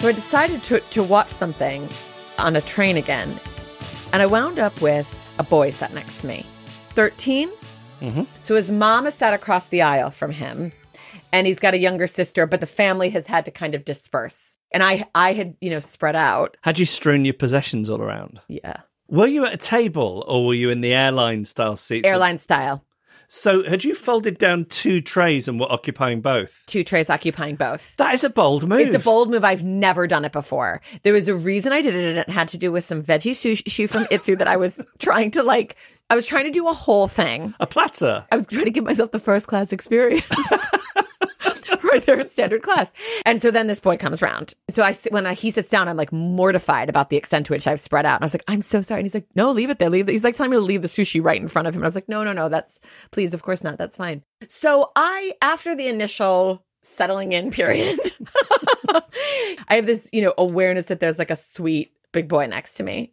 So I decided to, to watch something on a train again. And I wound up with a boy sat next to me, 13. Mm-hmm. So his mom is sat across the aisle from him. And he's got a younger sister, but the family has had to kind of disperse. And I, I had, you know, spread out. Had you strewn your possessions all around? Yeah. Were you at a table or were you in the airline style seats? Airline style. So had you folded down two trays and were occupying both? Two trays occupying both. That is a bold move. It's a bold move. I've never done it before. There was a reason I did it, and it had to do with some veggie sushi from Itsu that I was trying to like. I was trying to do a whole thing. A platter. I was trying to give myself the first class experience. right there in standard class. And so then this boy comes around. So I when I, he sits down, I'm like mortified about the extent to which I've spread out. And I was like, I'm so sorry. And he's like, No, leave it there. Leave it. He's like telling me to leave the sushi right in front of him. And I was like, No, no, no. That's please, of course not. That's fine. So I, after the initial settling in period, I have this, you know, awareness that there's like a sweet big boy next to me.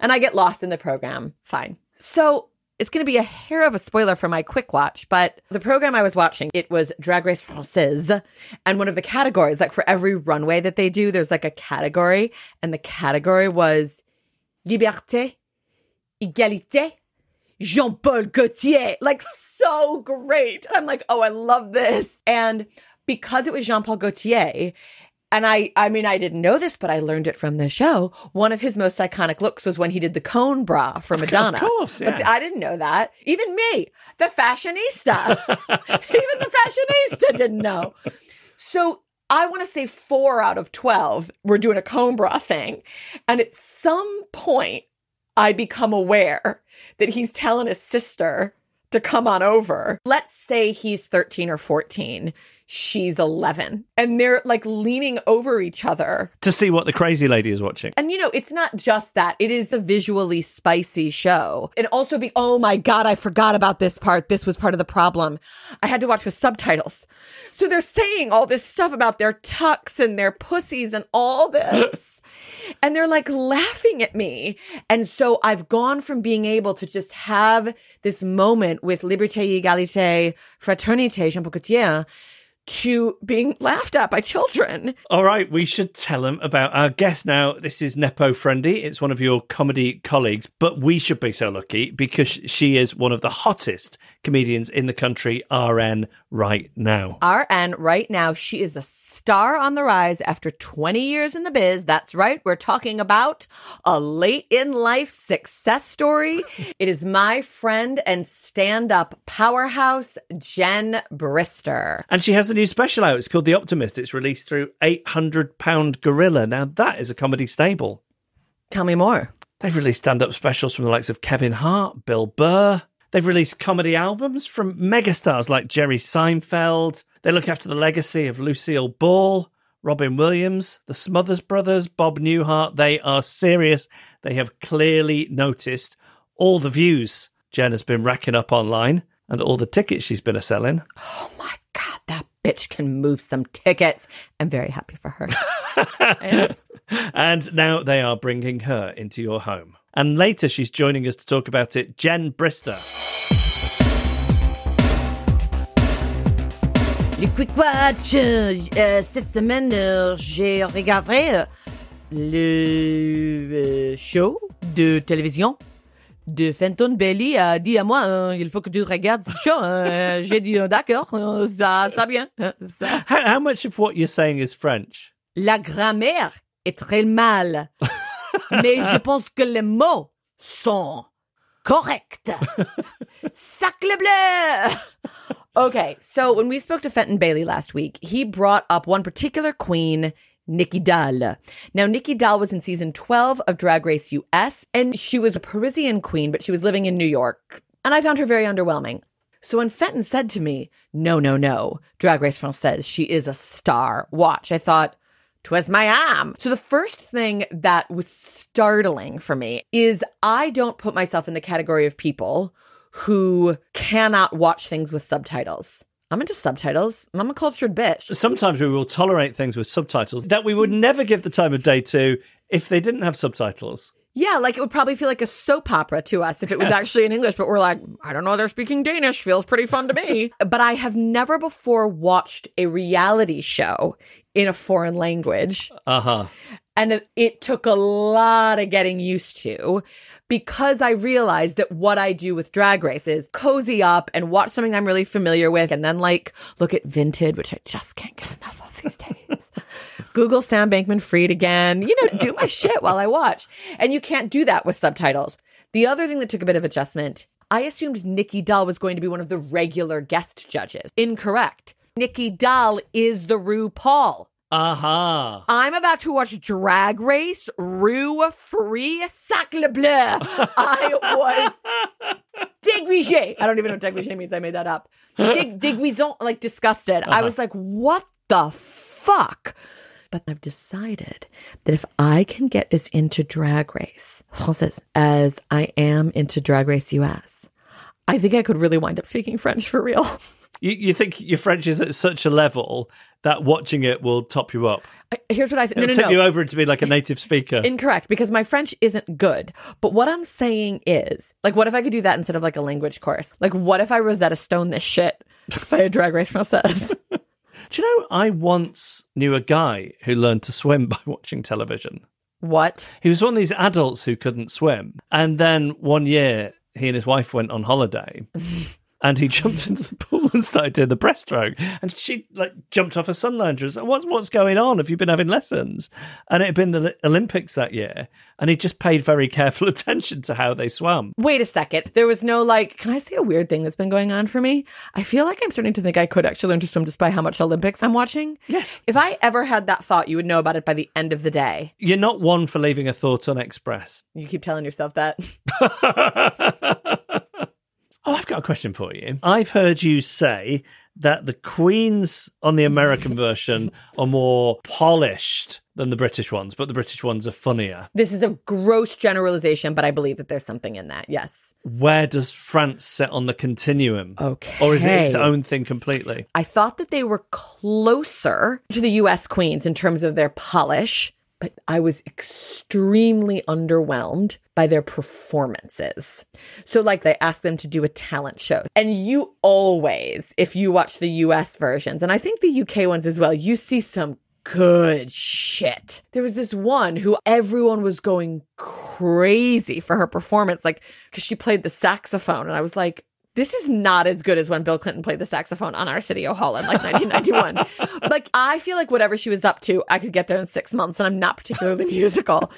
And I get lost in the program. Fine. So it's going to be a hair of a spoiler for my quick watch, but the program I was watching, it was Drag Race Française. And one of the categories, like for every runway that they do, there's like a category. And the category was Liberté, Égalité, Jean Paul Gaultier. Like so great. I'm like, oh, I love this. And because it was Jean Paul Gaultier, and I, I mean, I didn't know this, but I learned it from the show. One of his most iconic looks was when he did the cone bra for Madonna. course, But yeah. I didn't know that. Even me, the fashionista, even the fashionista didn't know. So I want to say four out of 12 were doing a cone bra thing. And at some point, I become aware that he's telling his sister to come on over. Let's say he's 13 or 14. She's 11. And they're like leaning over each other. To see what the crazy lady is watching. And you know, it's not just that. It is a visually spicy show. And also be, oh my God, I forgot about this part. This was part of the problem. I had to watch with subtitles. So they're saying all this stuff about their tucks and their pussies and all this. and they're like laughing at me. And so I've gone from being able to just have this moment with Liberté, Égalité, Fraternité, Jean Paul Gaultier to being laughed at by children. All right, we should tell them about our guest now. This is Nepo Friendly. It's one of your comedy colleagues, but we should be so lucky because she is one of the hottest comedians in the country, RN, right now. RN right now, she is a star on the rise after 20 years in the biz. That's right. We're talking about a late in life success story. it is my friend and stand up powerhouse, Jen Brister. And she has a new special out. It's called The Optimist. It's released through 800 Pound Gorilla. Now, that is a comedy stable. Tell me more. They've released stand up specials from the likes of Kevin Hart, Bill Burr. They've released comedy albums from megastars like Jerry Seinfeld. They look after the legacy of Lucille Ball, Robin Williams, the Smothers Brothers, Bob Newhart. They are serious. They have clearly noticed all the views Jen has been racking up online and all the tickets she's been a selling. Oh my God, that bitch can move some tickets. I'm very happy for her. And now they are bringing her into your home. And later she's joining us to talk about it, Jen Brister. Le Quick Watch, euh, cette semaine, euh, j'ai regardé euh, le euh, show de télévision de Fenton Bailey a dit à moi, hein, il faut que tu regardes ce show. hein. J'ai dit, euh, d'accord, euh, ça, ça bien. hein, ça. How, how much of what you're saying is French? La grammaire est très mal. Mais je pense que les mots sont corrects. Sacre bleu! Okay, so when we spoke to Fenton Bailey last week, he brought up one particular queen, Nicky Doll. Now, Nicky Doll was in season 12 of Drag Race US, and she was a Parisian queen, but she was living in New York. And I found her very underwhelming. So when Fenton said to me, no, no, no, Drag Race Française, she is a star. Watch, I thought, twist my arm. So the first thing that was startling for me is I don't put myself in the category of people who cannot watch things with subtitles. I'm into subtitles. I'm a cultured bitch. Sometimes we will tolerate things with subtitles that we would never give the time of day to if they didn't have subtitles. Yeah, like it would probably feel like a soap opera to us if it was Yes. actually in English, but we're like, I don't know, they're speaking Danish. Feels pretty fun to me. but I have never before watched a reality show in a foreign language. Uh huh. And it- took a lot of getting used to because I realized that what I do with drag race is cozy up and watch something I'm really familiar with and then like look at Vinted, which I just can't get enough of these days. Google Sam Bankman Fried again, you know, do my shit while I watch. And you can't do that with subtitles. The other thing that took a bit of adjustment, I assumed Nicky Doll was going to be one of the regular guest judges. Incorrect. Nicky Doll is the RuPaul. Uh huh. I'm about to watch Drag Race Rue Free Sacre Bleu. I was déguisé. I don't even know what déguisé means. I made that up. Dig, like disgusted. I was like, what the fuck? But I've decided that if I can get as into Drag Race Française as I am into Drag Race US, I think I could really wind up speaking French for real. You, you think your French is at such a level that watching it will top you up? Here's what I think. No, It'll no, tip no. you over to be like a native speaker. Incorrect, because my French isn't good. But what I'm saying is, like, what if I could do that instead of like a language course? Like, what if I Rosetta Stone this shit by a drag race process? Do you know, I once knew a guy who learned to swim by watching television. what? He was one of these adults who couldn't swim. And then one year, he and his wife went on holiday. And he jumped into the pool and started doing the breaststroke. And she like jumped off a sun lounger and said, What's what's going on? Have you been having lessons? And it had been the Olympics that year. And he just paid very careful attention to how they swam. Wait a second. There was no like, can I say a weird thing that's been going on for me? I feel like I'm starting to think I could actually learn to swim just by how much Olympics I'm watching. Yes. If I ever had that thought, you would know about it by the end of the day. You're not one for leaving a thought unexpressed. You keep telling yourself that. Oh, I've got a question for you. I've heard you say that the Queens on the American version are more polished than the British ones, but the British ones are funnier. This is a gross generalization, but I believe that there's something in that. Yes. Where does France sit on the continuum? Okay. Or is it its own thing completely? I thought that they were closer to the US queens in terms of their polish, but I was extremely underwhelmed by their performances. So, like, they asked them to do a talent show. And you always, if you watch the US versions, and I think the UK ones as well, you see some good shit. There was this one who everyone was going crazy for her performance, like, because she played the saxophone. And I was like, this is not as good as when Bill Clinton played the saxophone on Arsenio Hall in like 1991. like, I feel like whatever she was up to, I could get there in six months, and I'm not particularly musical.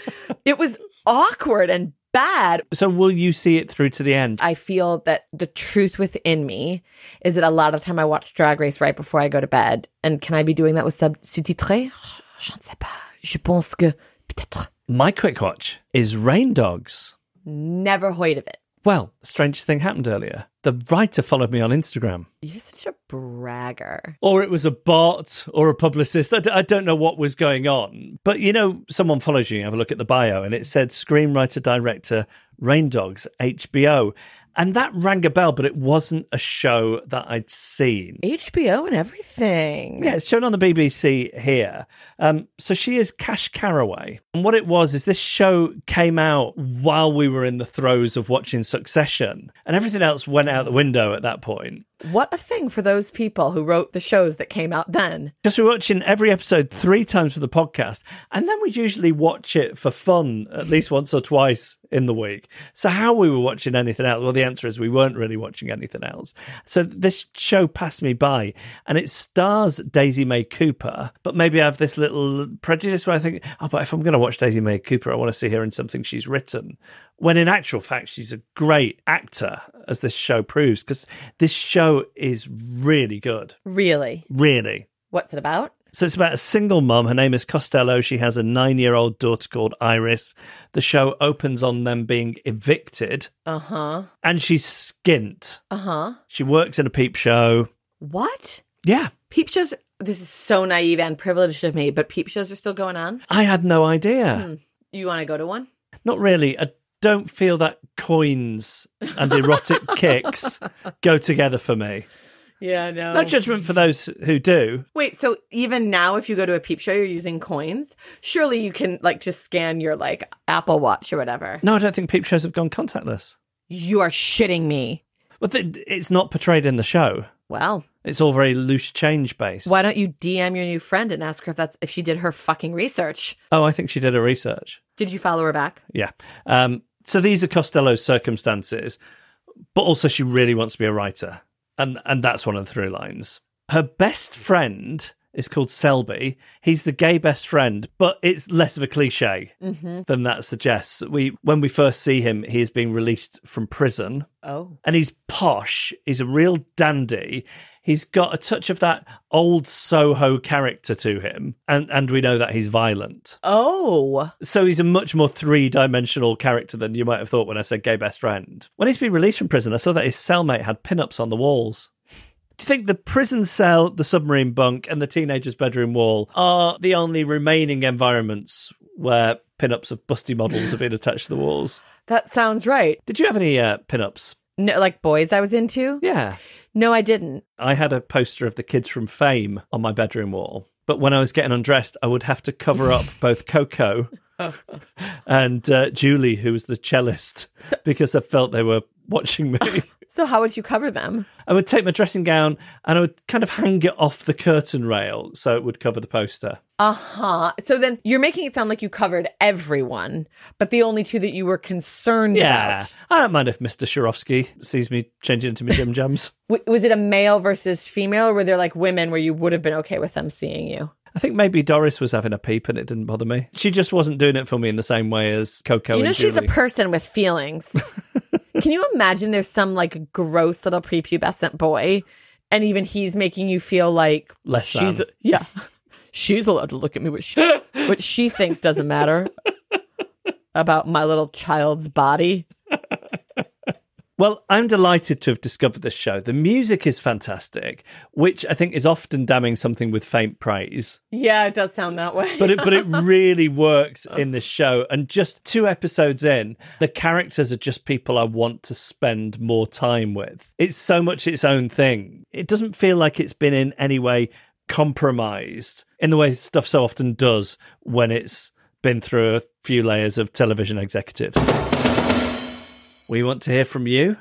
It was awkward and bad. So will you see it through to the end? I feel that the truth within me is that a lot of the time I watch Drag Race right before I go to bed. And can I be doing that with sub-titré? Je ne sais pas. Je pense que peut-être. My quick watch is Rain Dogs. Never heard of it. Well, the strangest thing happened earlier. The writer followed me on Instagram. You're such a bragger. or it was a bot or a publicist. I, d- I don't know what was going on. But you know, someone follows you, you have a look at the bio, and it said screenwriter, director, Rain Dogs, HBO. And that rang a bell, but it wasn't a show that I'd seen. HBO and everything. Yeah, it's shown on the BBC here. Um, so she is Cash Carraway. And what it was is this show came out while we were in the throes of watching Succession, and everything else went out the window at that point. What a thing for those people who wrote the shows that came out then. Because we're watching every episode three times for the podcast, and then we usually watch it for fun at least once or twice in the week. So, how we were watching anything else? Well, the answer is we weren't really watching anything else. So, this show passed me by, and it stars Daisy May Cooper, but maybe I have this little prejudice where I think, oh, but if I'm going to watch Daisy May Cooper, I want to see her in something she's written. When in actual fact, she's a great actor, as this show proves, because this show is really good. Really? Really. What's it about? So it's about a single mum. Her name is Costello. She has a nine year old daughter called Iris. The show opens on them being evicted, Uh huh. and she's skint. Uh huh. She works in a peep show. What? Yeah, Peep shows. This is so naive and privileged of me, but peep shows are still going on. I had no idea. You want to go to one? Not really. I don't feel that coins and erotic kicks go together for me. Yeah, no. No judgment for those who do. Wait, so even now, if you go to a peep show, you're using coins. Surely you can like just scan your like Apple Watch or whatever. No, I don't think peep shows have gone contactless. You are shitting me. But th- it's not portrayed in the show. Well, It's all very loose change based. why don't you DM your new friend and ask her if that's if she did her fucking research? Oh, I think she did her research. Did you follow her back? Yeah. Um, so these are Costello's circumstances, but also she really wants to be a writer. And, and that's one of the through lines. Her best friend is called Selby. He's the gay best friend, but it's less of a cliche mm-hmm. than that suggests. We when we first see him, he is being released from prison Oh, and he's posh. He's a real dandy. He's got a touch of that old Soho character to him, and and we know that he's violent. oh, So he's a much more three dimensional character than you might have thought when I said gay best friend. When he's been released from prison, I saw that his cellmate had pin-ups on the walls. Do you think the prison cell, the submarine bunk, and the teenager's bedroom wall are the only remaining environments where pin-ups of busty models have been attached to the walls? that sounds right. Did you have any uh, pin-ups? No, like boys I was into. Yeah. No, I didn't. I had a poster of the kids from Fame on my bedroom wall. But when I was getting undressed, I would have to cover up both Coco and uh, Julie, who was the cellist, because I felt they were watching me. So how would you cover them? I would take my dressing gown and I would kind of hang it off the curtain rail so it would cover the poster. Uh huh. So then you're making it sound like you covered everyone, but the only two that you were concerned Yeah. about. I don't mind if Mr. Shorofsky sees me changing into my Jim Jams. Was it a male versus female, or were there like women where you would have been okay with them seeing you? I think maybe Doris was having a peep and it didn't bother me. She just wasn't doing it for me in the same way as Coco you know, she's a person with feelings. Can you imagine there's some like gross little prepubescent boy, and even he's making you feel like Less she's than. yeah, she's allowed to look at me what she what she thinks doesn't matter about my little child's body. Well, I'm delighted to have discovered this show. The music is fantastic, which I think is often damning something with faint praise. Yeah, it does sound that way. But it, but it really works in this show. And just two episodes in, the characters are just people I want to spend more time with. It's so much its own thing. It doesn't feel like it's been in any way compromised in the way stuff so often does when it's been through a few layers of television executives. We want to hear from you.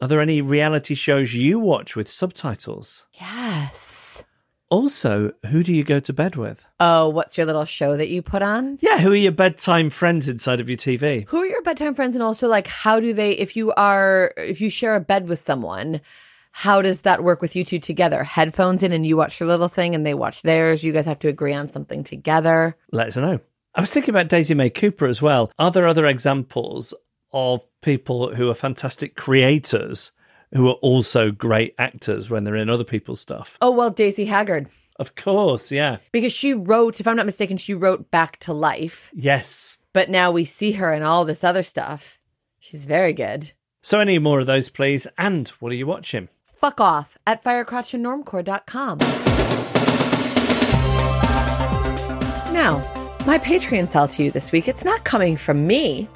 Are there any reality shows you watch with subtitles? yes. Also, who do you go to bed with? Oh, what's your little show that you put on? Yeah, who are your bedtime friends inside of your TV? Who are your bedtime friends? And also, like, how do they, if you are, if you share a bed with someone, how does that work with you two together? Headphones in and you watch your little thing and they watch theirs. You guys have to agree on something together. Let us know. I was thinking about Daisy May Cooper as well. Are there other examples of people who are fantastic creators who are also great actors when they're in other people's stuff? Oh, well, Daisy Haggard. Of course, yeah. Because she wrote, if I'm not mistaken, she wrote Back to Life. Yes. But now we see her in all this other stuff. She's very good. So, any more of those, please? And what are you watching? Fuck off at firecrotchandnormcore.com. Now, my Patreon sell to you this week, it's not coming from me.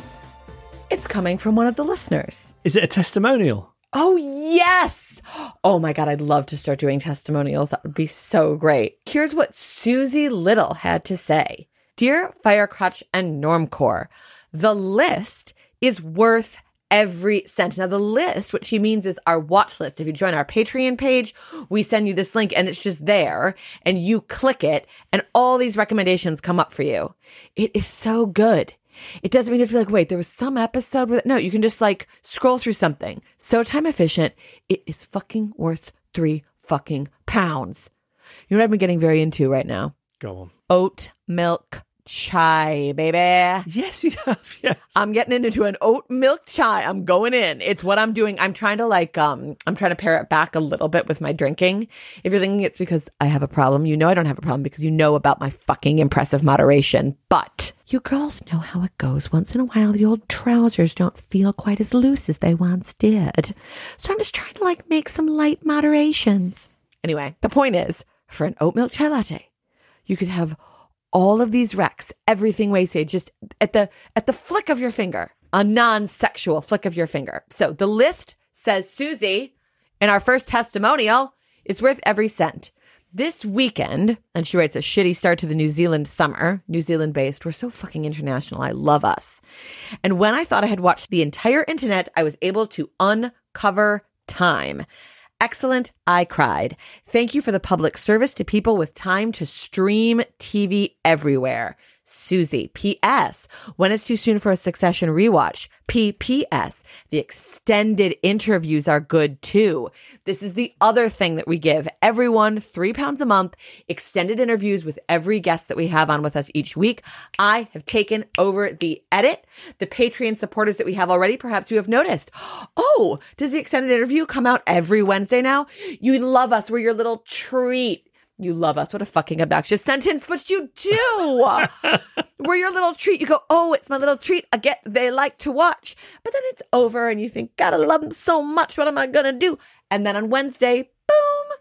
It's coming from one of the listeners. Is it a testimonial? Oh, yes. Oh my God, I'd love to start doing testimonials. That would be so great. Here's what Susie Little had to say Dear Firecrotch and Normcore, the list is worth every cent. Now, the list, what she means is our watch list. If you join our Patreon page, we send you this link and it's just there and you click it and all these recommendations come up for you. It is so good. It doesn't mean you have to be like, wait, there was some episode with it. No, you can just like scroll through something. So time efficient. It is fucking worth three fucking pounds. You know what I've been getting very into right now? Go on. Oat milk chai, baby. Yes, you have. Yes. I'm getting into an oat milk chai. I'm going in. It's what I'm doing. I'm trying to like um I'm trying to pare it back a little bit with my drinking. If you're thinking it's because I have a problem, you know I don't have a problem because you know about my fucking impressive moderation. But you girls know how it goes. Once in a while the old trousers don't feel quite as loose as they once did. So I'm just trying to like make some light moderations. Anyway, the point is, for an oat milk chai latte, you could have all of these wrecks, everything wasted, just at the at the flick of your finger, a non-sexual flick of your finger. So the list says Susie in our first testimonial is worth every cent. This weekend, and she writes a shitty start to the New Zealand summer, New Zealand based. We're so fucking international. I love us. And when I thought I had watched the entire internet, I was able to uncover time. Excellent. I cried. Thank you for the public service to people with time to stream TV everywhere. Susie. P.S. When it's too soon for a succession rewatch. P.P.S. The extended interviews are good too. This is the other thing that we give everyone three pounds a month, extended interviews with every guest that we have on with us each week. I have taken over the edit. The Patreon supporters that we have already, perhaps you have noticed. Oh, does the extended interview come out every Wednesday now? You love us. We're your little treat. You love us. What a fucking obnoxious sentence, but you do. We're your little treat. You go, oh, it's my little treat. I get they like to watch. But then it's over and you think, God, I love them so much. What am I going to do? And then on Wednesday, boom,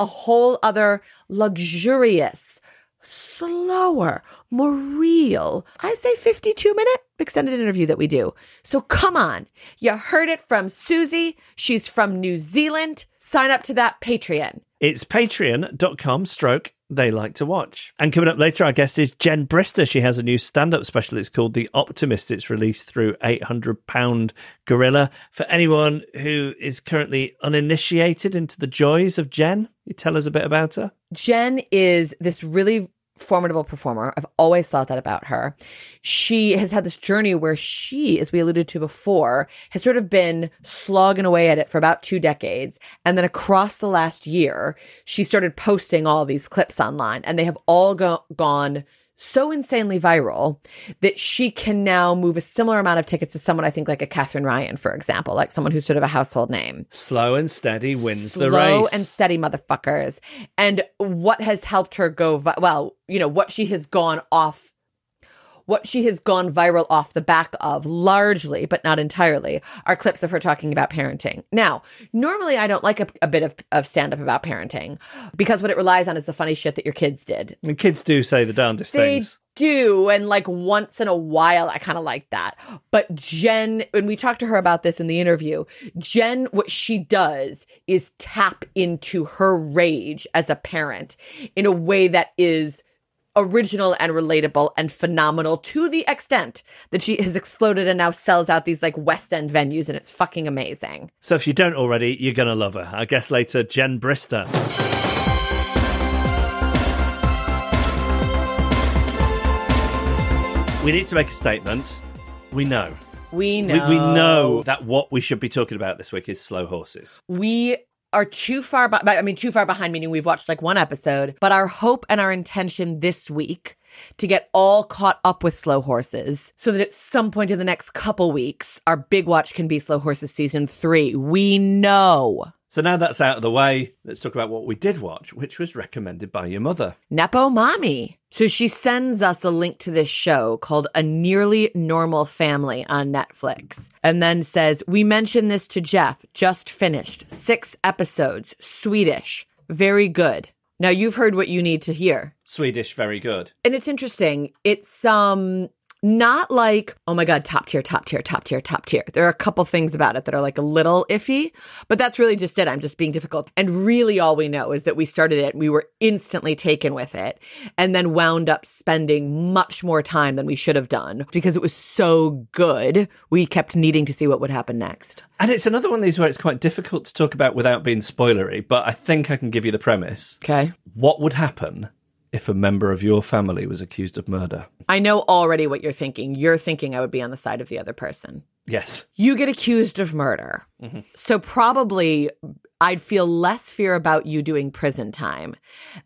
a whole other luxurious, slower, more real, I say 52 minute extended interview that we do. So come on. You heard it from Susie. She's from New Zealand. Sign up to that Patreon. It's patreon.com stroke they like to watch. And coming up later, our guest is Jen Brister. She has a new stand up special. It's called The Optimist. It's released through 800 Pound Gorilla. For anyone who is currently uninitiated into the joys of Jen, you tell us a bit about her. Jen is this really formidable performer. I've always thought that about her. She has had this journey where she, as we alluded to before, has sort of been slogging away at it for about two decades. And then across the last year, she started posting all these clips online and they have all go- gone so insanely viral that she can now move a similar amount of tickets to someone I think like a Katherine Ryan, for example, like someone who's sort of a household name. Slow and steady wins Slow the race. Slow and steady motherfuckers. And what has helped her go vi- well, you know, what she has gone off what she has gone viral off the back of largely, but not entirely, are clips of her talking about parenting. Now, normally I don't like a, a bit of, of stand up about parenting because what it relies on is the funny shit that your kids did. And kids do say the darndest They things. do. And like once in a while, I kind of like that. But Jen, when we talked to her about this in the interview, Jen, what she does is tap into her rage as a parent in a way that is original and relatable and phenomenal to the extent that she has exploded and now sells out these like West End venues and it's fucking amazing. So if you don't already, you're going to love her. I guess later, Jen Brister. We need to make a statement. We know. We We, know. we know that what we should be talking about this week is slow horses. we are too far be- I mean too far behind meaning we've watched like one episode but our hope and our intention this week to get all caught up with slow horses so that at some point in the next couple weeks our big watch can be slow horses season 3 we know So now that's out of the way, let's talk about what we did watch, which was recommended by your mother. Nepo Mommy. So she sends us a link to this show called A Nearly Normal Family on Netflix and then says, We mentioned this to Jeff, just finished. Six episodes, Swedish, very good. Now you've heard what you need to hear. Swedish, very good. And it's interesting. It's um not like, oh my God, top tier, top tier, top tier, top tier. There are a couple things about it that are like a little iffy, but that's really just it. I'm just being difficult. And really all we know is that we started it, we were instantly taken with it, and then wound up spending much more time than we should have done because it was so good. We kept needing to see what would happen next. And it's another one of these where it's quite difficult to talk about without being spoilery, but I think I can give you the premise. Okay. What would happen if a member of your family was accused of murder? I know already what you're thinking. You're thinking I would be on the side of the other person. Yes. You get accused of murder. Mm-hmm. So probably I'd feel less fear about you doing prison time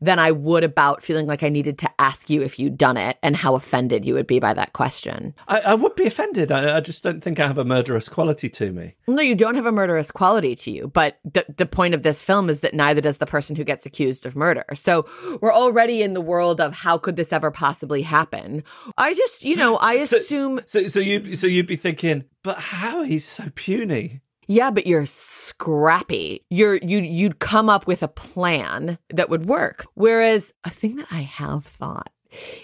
than I would about feeling like I needed to ask you if you'd done it and how offended you would be by that question. I, I would be offended. I, I just don't think I have a murderous quality to me. No, you don't have a murderous quality to you, but the, the point of this film is that neither does the person who gets accused of murder. So we're already in the world of how could this ever possibly happen? I just, you know, I assume, So, so you, so you'd be thinking, but how he's so puny? Yeah, but you're scrappy. You're, you, you'd come up with a plan that would work. Whereas a thing that I have thought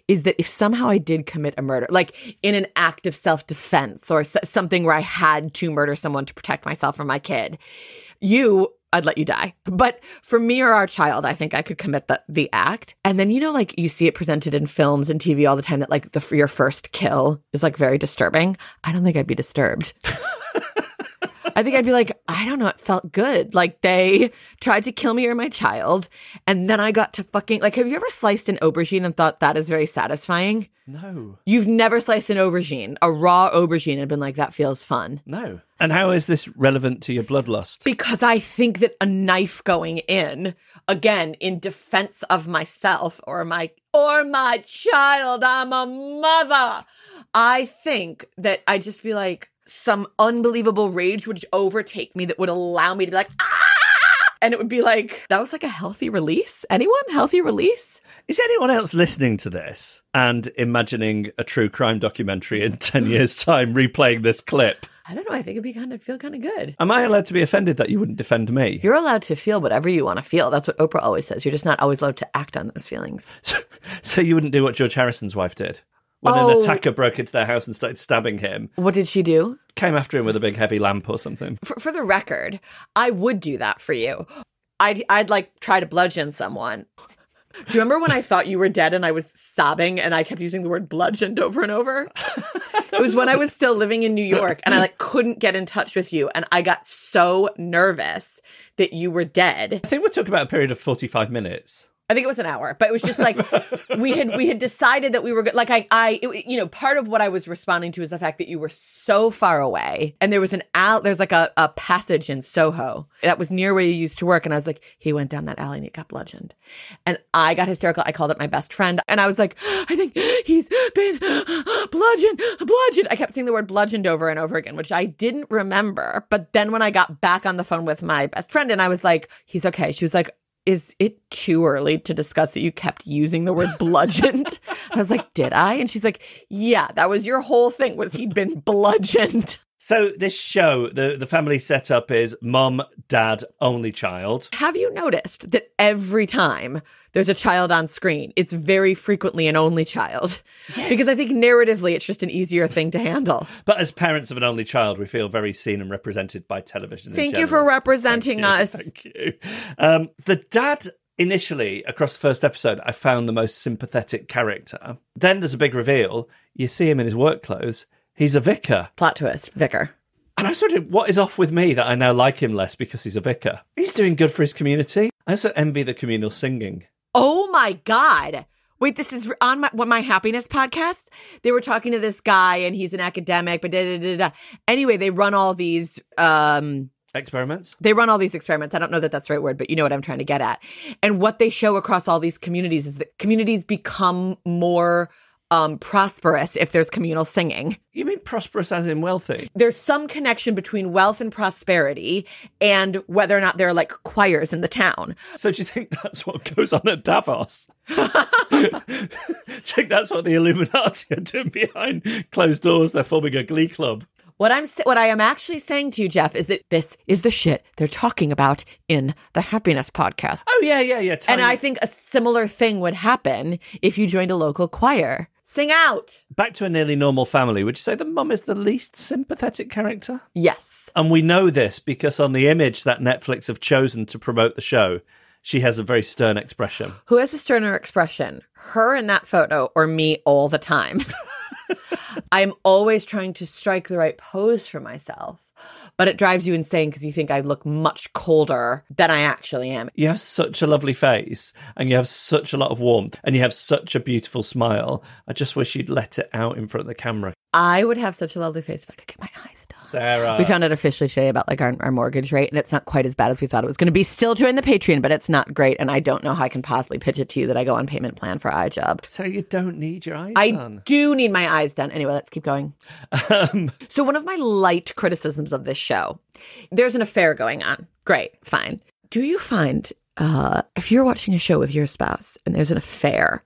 is that if somehow I did commit a murder, like in an act of self defense or something where I had to murder someone to protect myself or my kid, you, I'd let you die. But for me or our child, I think I could commit the, the act. And then, you know, like you see it presented in films and TV all the time that like the, your first kill is like very disturbing. I don't think I'd be disturbed. I think I'd be like, I don't know, it felt good. Like they tried to kill me or my child, and then I got to fucking like. Have you ever sliced an aubergine and thought that is very satisfying? No, You've never sliced an aubergine, a raw aubergine, and been like, that feels fun. no. And how is this relevant to your bloodlust? Because I think that a knife going in, again, in defense of myself or my or my child, I'm a mother. I think that I'd just be like, some unbelievable rage would overtake me that would allow me to be like, ah! And it would be like, that was like a healthy release. Anyone? Healthy release? Is anyone else listening to this and imagining a true crime documentary in 10 years' time replaying this clip? I don't know. I think it'd be kind of feel kind of good. Am I allowed to be offended that you wouldn't defend me? You're allowed to feel whatever you want to feel. That's what Oprah always says. You're just not always allowed to act on those feelings. So, so you wouldn't do what George Harrison's wife did? When Oh. an attacker broke into their house and started stabbing him, What did she do? came after him with a big heavy lamp or something. for, for the record, I would do that for you. I'd I'd like try to bludgeon someone. Do you remember when I thought you were dead and I was sobbing and I kept using the word bludgeoned over and over? it was when I was still living in New York and I like couldn't get in touch with you and I got so nervous that you were dead. I think we're talking about a period of 45 minutes. I think it was an hour, but it was just like we had we had decided that we were. Like I I it, you know part of what I was responding to is the fact that you were so far away, and there was an al- there's like a, a passage in Soho that was near where you used to work, and I was like, he went down that alley and he got bludgeoned, and I got hysterical. I called up my best friend, and I was like, I think he's been bludgeoned, bludgeoned. I kept saying the word bludgeoned over and over again, which I didn't remember. But then when I got back on the phone with my best friend, and I was like, he's okay. She was like is it too early to discuss that you kept using the word bludgeoned? I was like, did I? And she's like, yeah, that was your whole thing was he'd been bludgeoned. So this show, the the family setup is mum, dad, only child. Have you noticed that every time there's a child on screen, it's very frequently an only child? Yes. Because I think narratively it's just an easier thing to handle. But as parents of an only child, we feel very seen and represented by television. Thank you for representing Thank you, us. Thank you. Um, the dad, initially, across the first episode, I found the most sympathetic character. Then there's a big reveal. You see him in his work clothes. He's a vicar. Plot twist, Vicar. And I sort of, what is off with me that I now like him less because he's a vicar? He's doing good for his community. I also envy the communal singing. Oh my God. Wait, this is on my what my happiness podcast. They were talking to this guy and he's an academic, but da, da, da, da. anyway, they run all these um Experiments? they run all these experiments. I don't know that that's the right word, but you know what I'm trying to get at. And what they show across all these communities is that communities become more um prosperous if there's communal singing. You mean prosperous as in wealthy? There's some connection between wealth and prosperity and whether or not there are like choirs in the town. So do you think that's what goes on at Davos? think that's what the Illuminati are doing behind closed doors? They're forming a glee club. What I'm what I am actually saying to you, Jeff, is that this is the shit they're talking about in the happiness podcast. Oh yeah, yeah, yeah. And tiny- I think a similar thing would happen if you joined a local choir. Sing out. Back to a nearly normal family. Would you say the mum is the least sympathetic character? Yes. And we know this because on the image that Netflix have chosen to promote the show, she has a very stern expression. Who has a sterner expression? Her in that photo or me all the time? I'm always trying to strike the right pose for myself. But it drives you insane because you think I look much colder than I actually am. You have such a lovely face and you have such a lot of warmth and you have such a beautiful smile. I just wish you'd let it out in front of the camera. I would have such a lovely face if I could get my eyes. Sara. We found out officially today about like our, our mortgage rate, and it's not quite as bad as we thought it was going to be. Still join the Patreon, but it's not great. And I don't know how I can possibly pitch it to you that I go on payment plan for iJob. so you don't need your eyes done. I done. do need my eyes done. Anyway, let's keep going. Um, So, one of my light criticisms of this show, there's an affair going on. Great, fine. Do you find uh, if you're watching a show with your spouse and there's an affair,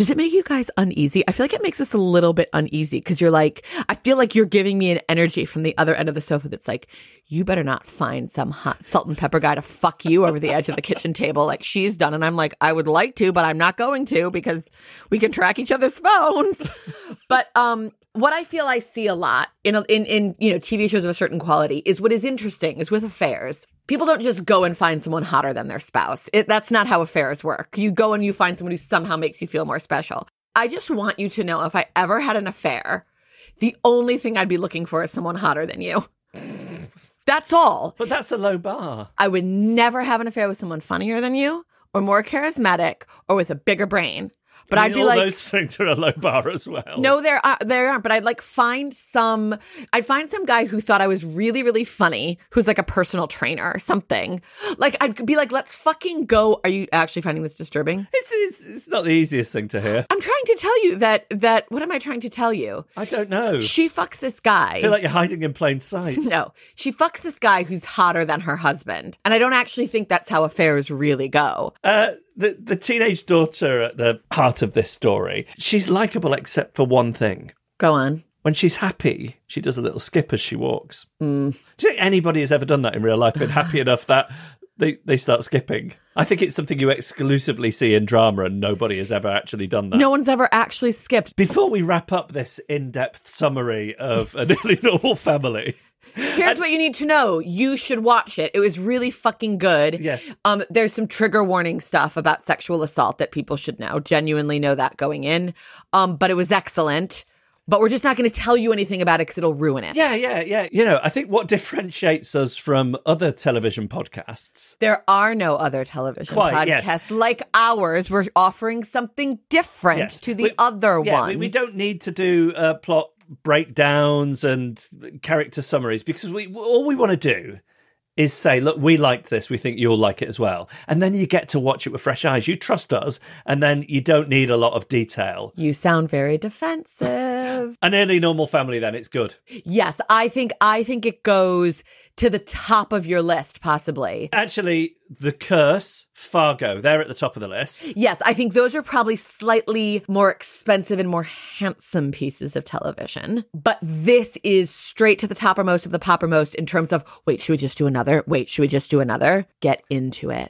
does it make you guys uneasy? I feel like it makes us a little bit uneasy because you're like, I feel like you're giving me an energy from the other end of the sofa that's like, you better not find some hot salt and pepper guy to fuck you over the edge of the kitchen table like she's done. And I'm like, I would like to, but I'm not going to because we can track each other's phones. but um, what I feel I see a lot in in in you know TV shows of a certain quality is what is interesting is with affairs. People don't just go and find someone hotter than their spouse. It, that's not how affairs work. You go and you find someone who somehow makes you feel more special. I just want you to know if I ever had an affair, the only thing I'd be looking for is someone hotter than you. That's all. but that's a low bar. I would never have an affair with someone funnier than you or more charismatic or with a bigger brain. But I I'd mean, be all like, those things are a low bar as well. no, there are there aren't. But I'd like find some. I'd find some guy who thought I was really really funny, who's like a personal trainer or something. Like I'd be like, let's fucking go. Are you actually finding this disturbing? It's, it's, it's not the easiest thing to hear. I'm trying to tell you that that. What am I trying to tell you? I don't know. She fucks this guy. I feel like you're hiding in plain sight. No, she fucks this guy who's hotter than her husband. And I don't actually think that's how affairs really go. Uh, the the teenage daughter at the heart of this story, she's likable except for one thing. Go on. When she's happy, she does a little skip as she walks. Mm. Do you think anybody has ever done that in real life? Been happy enough that they, they start skipping? I think it's something you exclusively see in drama, and nobody has ever actually done that. No one's ever actually skipped. Before we wrap up this in depth summary of a nearly normal family, Here's what you need to know. You should watch it. It was really fucking good. Yes. Um, there's some trigger warning stuff about sexual assault that people should know. Genuinely know that going in. Um, but it was excellent. But we're just not going to tell you anything about it because it'll ruin it. yeah, yeah, yeah. You know, I think what differentiates us from other television podcasts There are no other television Quite, podcasts yes. like ours. We're offering something different Yes. to the We- other yeah, ones. We, we don't need to do uh, plot breakdowns and character summaries because we all we want to do is say, look, we liked this, we think you'll like it as well. And then you get to watch it with fresh eyes. You trust us, and then you don't need a lot of detail. You sound very defensive. A nearly normal family, then it's good. yes, I think I think it goes to the top of your list, possibly. Actually, The Curse, Fargo, they're at the top of the list. Yes, I think those are probably slightly more expensive and more handsome pieces of television. But this is straight to the toppermost of the poppermost in terms of wait, should we just do another? Wait, should we just do another? Get into it.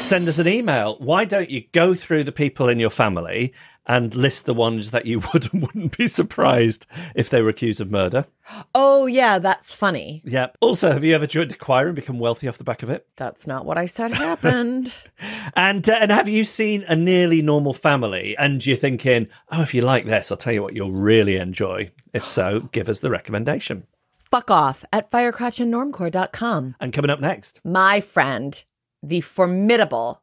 Send us an email. Why don't you go through the people in your family and list the ones that you would and wouldn't be surprised if they were accused of murder? Oh, yeah, that's funny. Yeah. Also, have you ever joined a choir and become wealthy off the back of it? That's not what I said happened. And uh, and have you seen a nearly normal family and you're thinking, oh, if you like this, I'll tell you what you'll really enjoy. If so, give us the recommendation. Fuck off at firecrotchandnormcore.com. And coming up next, My friend, the formidable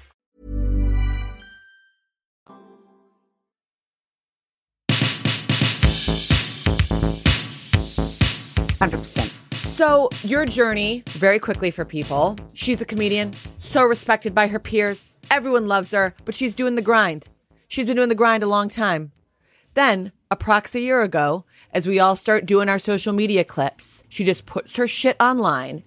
Hundred percent. So, your journey, very quickly for people. She's a comedian, so respected by her peers. Everyone loves her, but she's doing the grind. She's been doing the grind a long time. Then, approx a year ago, as we all start doing our social media clips, she just puts her shit online.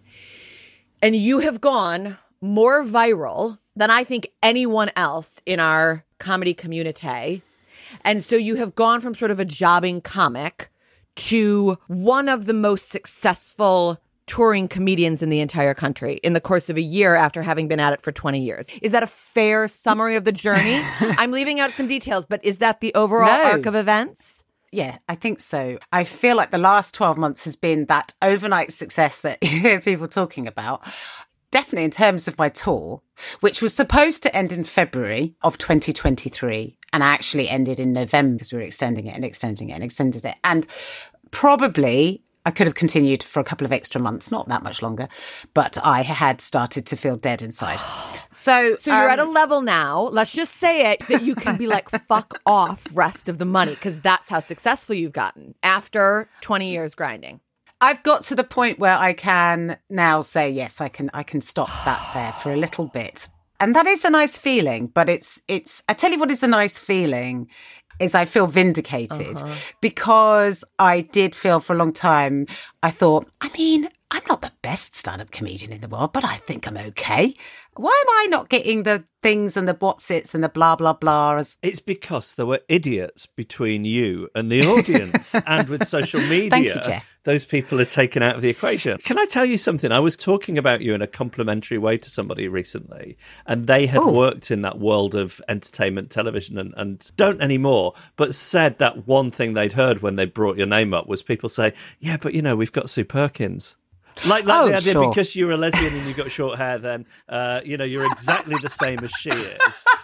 And you have gone more viral than I think anyone else in our comedy community. And so you have gone from sort of a jobbing comic to one of the most successful touring comedians in the entire country in the course of a year after having been at it for 20 years. Is that a fair summary of the journey? I'm leaving out some details, but is that the overall No. arc of events? Yeah, I think so. I feel like the last 12 months has been that overnight success that you hear people talking about. Definitely in terms of my tour, which was supposed to end in February of 2023 and I actually ended in November because we were extending it and extending it and extended it. And probably I could have continued for a couple of extra months, not that much longer, but I had started to feel dead inside. So, So you're at a um, level now, let's just say it, that you can be like, fuck off rest of the money, because that's how successful you've gotten after 20 years grinding. I've got to the point where I can now say yes, I can I can stop that there for a little bit. And that is a nice feeling, but it's it's I tell you what is a nice feeling is I feel vindicated uh-huh. because I did feel for a long time I thought, I mean, I'm not the best stand-up comedian in the world, but I think I'm okay. Why am I not getting the things and the what's its and the blah blah blah as It's because there were idiots between you and the audience, and with social media, Thank you, Jeff. those people are taken out of the equation. Can I tell you something? I was talking about you in a complimentary way to somebody recently, and they had Oh. worked in that world of entertainment television and, and don't anymore, but said that one thing they'd heard when they brought your name up was people say, Yeah, but you know, we've got Sue Perkins. Like, like Oh, the idea sure. because you're a lesbian and you've got short hair, then uh, you know you're exactly the same as she is.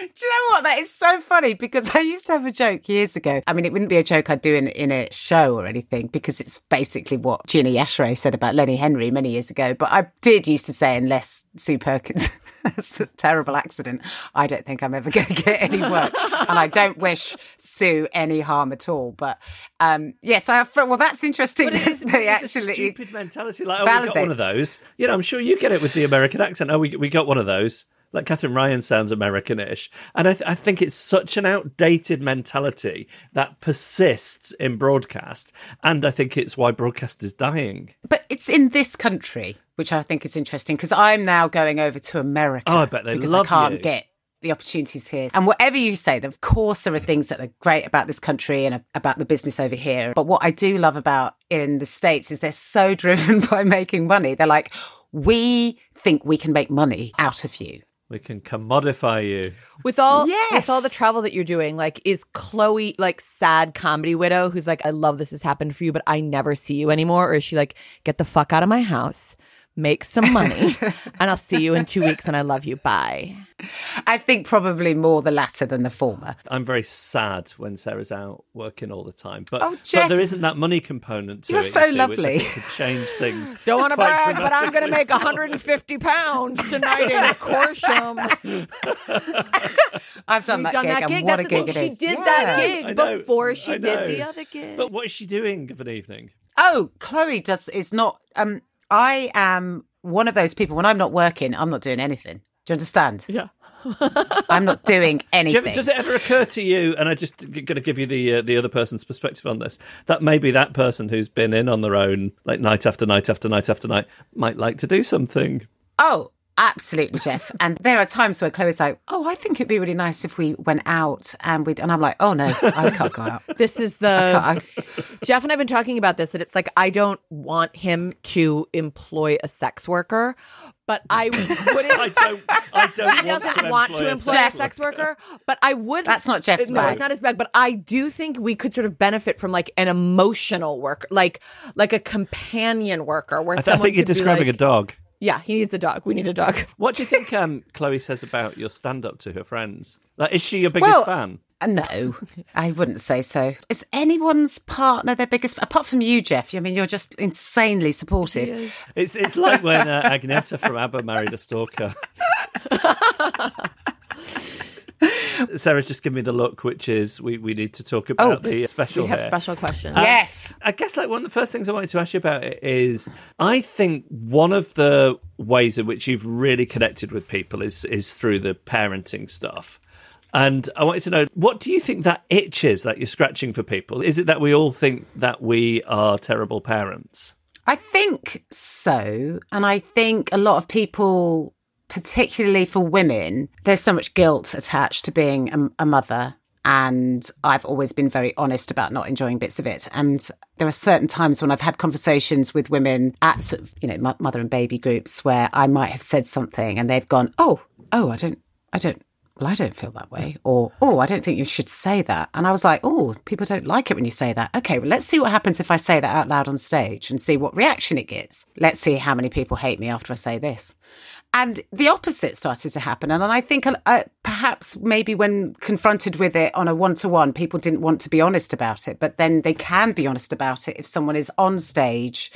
Do you know what? That is so funny because I used to have a joke years ago. I mean, it wouldn't be a joke I'd do in, in a show or anything because it's basically what Gina Yashere said about Lenny Henry many years ago. But I did used to say, unless Sue Perkins has a terrible accident, I don't think I'm ever going to get any work. and I don't wish Sue any harm at all. But um, yes, I thought, well, that's interesting. But it is, they it's a stupid mentality. Like, oh, we got one of those. You know, I'm sure you get it with the American accent. Oh, we we got one of those. Like Katherine Ryan sounds Americanish, and I, th- I think it's such an outdated mentality that persists in broadcast, and I think it's why broadcast is dying. But it's in this country, which I think is interesting because I'm now going over to America. Oh, I bet they because love I can't you. get the opportunities here. And whatever you say, of course, there are things that are great about this country and about the business over here. But what I do love about in the States is they're so driven by making money. They're like, we think we can make money out of you. We can commodify you. With all Yes. with all the travel that you're doing, like is Chloe like sad comedy widow who's like, I love this has happened for you, but I never see you anymore? Or is she like, get the fuck out of my house, make some money, and I'll see you in two weeks and I love you. Bye. I think probably more the latter than the former. I'm very sad when Sara's out working all the time, but, Oh, but there isn't that money component to You're it. you so see, Which I lovely. think could change things. Don't want to brag, but I'm going to make 150 pounds tonight in Corsham. I've done We've that done gig, that gig. what That's a the gig thing. it She did Yeah. that gig before she did the other gig. But what is she doing of an evening? Oh, Chloe does is not. Um, I am one of those people. When I'm not working, I'm not doing anything. Do you understand? Yeah. I'm not doing Do anything. ever- does it ever occur to you? And I'm just going to give you the uh, the other person's perspective on this. That maybe that person who's been in on their own, like night after night after night after night, might like to do something. Oh, absolutely, Jeff. And there are times where Chloe's like, "Oh, I think it'd be really nice if we went out and we," and I'm like, "Oh no, I can't go out." This is the I- Jeff and I've been talking about this, and it's like I don't want him to employ a sex worker, but I wouldn't. I don't. I don't he want doesn't to want employ to a employ sex a sex worker, but I would. That's not Jeff's No, bag. it's not his bag. But I do think we could sort of benefit from like an emotional worker, like like a companion worker, where I, th- I think you're describing like, a dog. Yeah, he needs a dog. We need a dog. What do you think um, Chloe says about your stand up to her friends? Like, is she your biggest Well, fan? Uh, No, I wouldn't say so. Is anyone's partner their biggest? Apart from you, Jeff. I mean, you're just insanely supportive. It's it's like when uh, Agnetha from ABBA married a stalker. Sara's just given me the look, which is we, we need to talk oh, about Oh, the special We have here. special questions. Uh, yes. I guess like one of the first things I wanted to ask you about it is I think one of the ways in which you've really connected with people is is through the parenting stuff. And I wanted to know what do you think that itch is that you're scratching for people? Is it that we all think that we are terrible parents? I think so. And I think a lot of people, particularly for women, there's so much guilt attached to being a, a mother. And I've always been very honest about not enjoying bits of it. And there are certain times when I've had conversations with women at sort of, you know, mo- mother and baby groups where I might have said something and they've gone, oh, oh, I don't, I don't, well, I don't feel that way. Or, oh, I don't think you should say that. And I was like, oh, people don't like it when you say that. Okay, well, let's see what happens if I say that out loud on stage and see what reaction it gets. Let's see how many people hate me after I say this. And the opposite started to happen. And and I think uh, perhaps maybe when confronted with it on a one to one, people didn't want to be honest about it. But then they can be honest about it if someone is on stage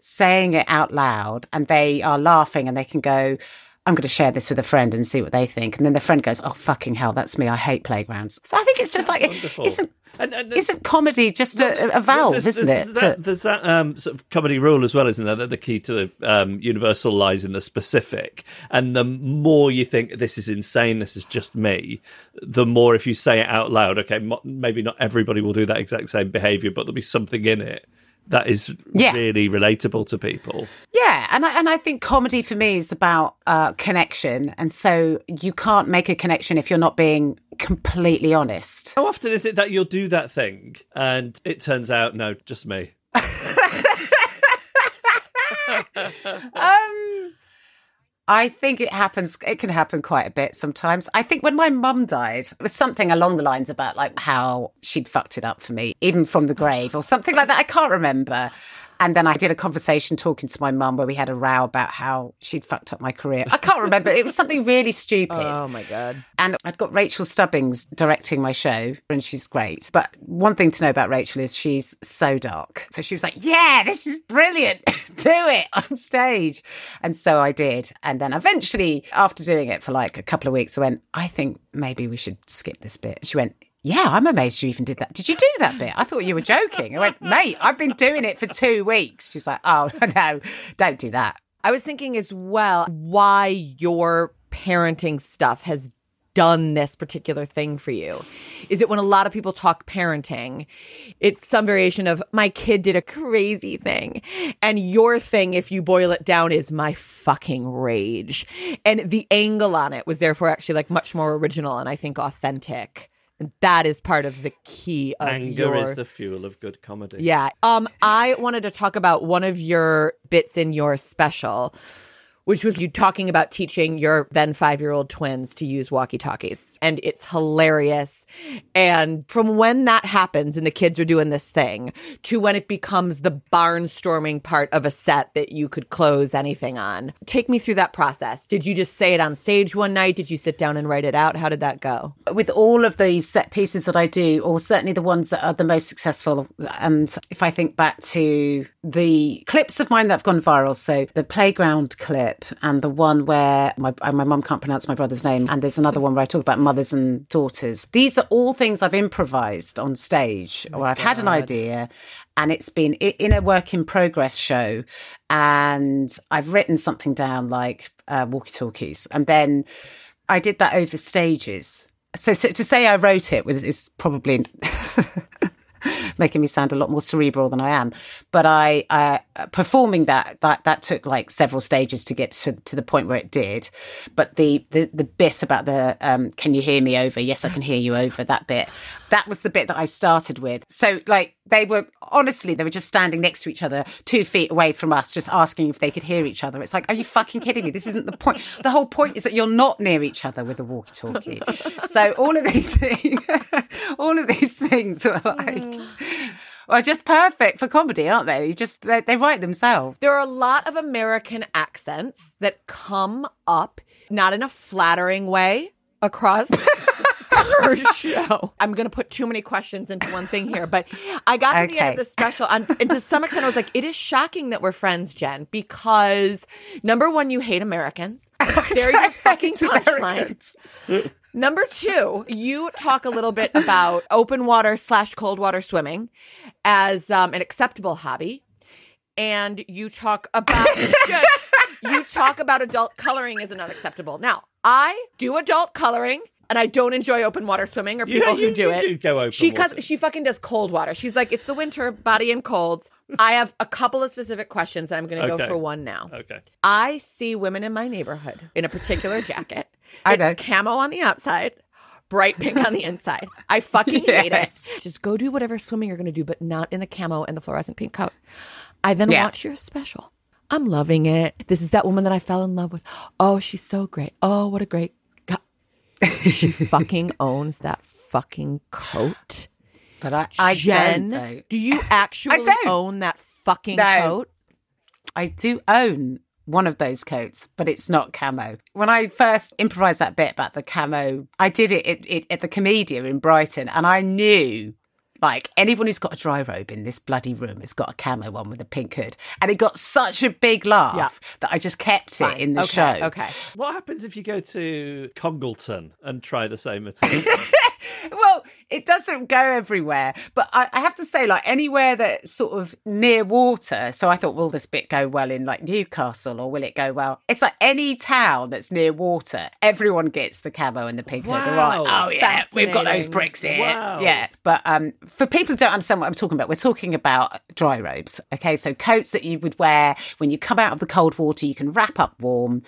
saying it out loud and they are laughing and they can go, I'm going to share this with a friend and see what they think. And then the friend goes, Oh, fucking hell, that's me. I hate playgrounds. So I think it's just like, wonderful. isn't, And- and- isn't comedy just a, a valve, There's- isn't there's it? That, to- there's that um, sort of comedy rule as well, isn't there? That the key to the um, universal lies in the specific. And the more you think this is insane, this is just me, the more if you say it out loud, okay, mo- maybe not everybody will do that exact same behavior, but there'll be something in it that is Yeah. really relatable to people. Yeah, and I and I think comedy for me is about uh, connection, and so you can't make a connection if you're not being completely honest. How often is it that you'll do that thing and it turns out, no, just me? Um, I think it happens. It can happen quite a bit sometimes. I think when my mum died, it was something along the lines about like how she'd fucked it up for me, even from the grave, or something like that. I can't remember. And then I did a conversation talking to my mum where we had a row about how she'd fucked up my career. I can't remember. It was something really stupid. Oh my god. And I've got Rachel Stubbings directing my show, and she's great. But one thing to know about Rachel is she's so dark. So she was like, Yeah, this is brilliant. Do it on stage. And so I did. And then eventually, after doing it for like a couple of weeks, I went, I think maybe we should skip this bit. She went, yeah, I'm amazed you even did that. Did you do that bit? I thought you were joking. I went, mate, I've been doing it for two weeks. She was like, oh, no, don't do that. I was thinking as well why your parenting stuff has done this particular thing for you. Is it when a lot of people talk parenting, it's some variation of my kid did a crazy thing. And your thing, if you boil it down, is my fucking rage. And the angle on it was therefore actually like much more original and I think authentic. And that is part of the key of Anger your... is the fuel of good comedy. Yeah. Um, I wanted to talk about one of your bits in your special, which was you talking about teaching your then five year old twins to use walkie talkies. And it's hilarious. And from when that happens and the kids are doing this thing to when it becomes the barnstorming part of a set that you could close anything on, take me through that process. Did you just say it on stage one night? Did you sit down and write it out? How did that go? with all of these set pieces that I do, or certainly the ones that are the most successful, and if I think back to the clips of mine that have gone viral, so the playground clip Philip and the one where my my mum can't pronounce my brother's name, and there's another one where I talk about mothers and daughters. These are all things I've improvised on stage, or I've had an idea, and it's been in a work in progress show, and I've written something down like uh, walkie talkies, and then I did that over stages. So, so to say I wrote it was is probably making me sound a lot more cerebral than I am. But I, uh, performing that that that took like several stages to get to, to the point where it did. But the the the bit about the um, can you hear me over? Yes, I can hear you over. That bit. That was the bit that I started with. So like they were honestly they were just standing next to each other, two feet away from us, just asking if they could hear each other. It's like, are you fucking kidding me? This isn't the point. The whole point is that you're not near each other with a walkie-talkie. so all of these things, all of these things were like. Mm. Well, just perfect for comedy, aren't they? You just they, they write themselves. There are a lot of American accents that come up not in a flattering way across her show. I'm going to put too many questions into one thing here, but I got to the end of the special, and, and to some extent, I was like, it is shocking that we're friends, Jen, because number one, you hate Americans. They're your fucking punchline. Number two, you talk a little bit about open water slash cold water swimming as um, an acceptable hobby, and you talk about you talk about adult coloring as an unacceptable. Now, I do adult coloring. And I don't enjoy open water swimming or You- people you- who do you it. do go open she water. she fucking does cold water. She's like, it's the winter, body and colds. I have a couple of specific questions, and I'm going to go for one now. Okay. I see women in my neighborhood in a particular jacket. I it's camo on the outside, bright pink on the inside. I fucking hate Yes. it. Just go do whatever swimming you're going to do, but not in the camo and the fluorescent pink coat. I then Yeah. watch your special. I'm loving it. This is that woman that I fell in love with. Oh, she's so great. Oh, what a great. She fucking owns that fucking coat. But I, I Jen, don't. Do you actually own that fucking No. coat? I do own one of those coats, but it's not camo. When I first improvised that bit about the camo, I did it at, it, at the Komedia in Brighton, and I knew. Like anyone who's got a dry robe in this bloody room has got a camo one with a pink hood, and it got such a big laugh Yeah. that I just kept it Fine. in the okay, show. Okay. What happens if you go to Congleton and try the same material? well, it doesn't go everywhere, but I, I have to say, like anywhere that's sort of near water. So I thought, will this bit go well in like Newcastle, or will it go well? It's like any town that's near water, everyone gets the camo and the pink hood. They're like, oh yeah, we've got those bricks here. Wow. Yeah, but um, for people who don't understand what I'm talking about, we're talking about dry robes. Okay, so coats that you would wear when you come out of the cold water, you can wrap up warm.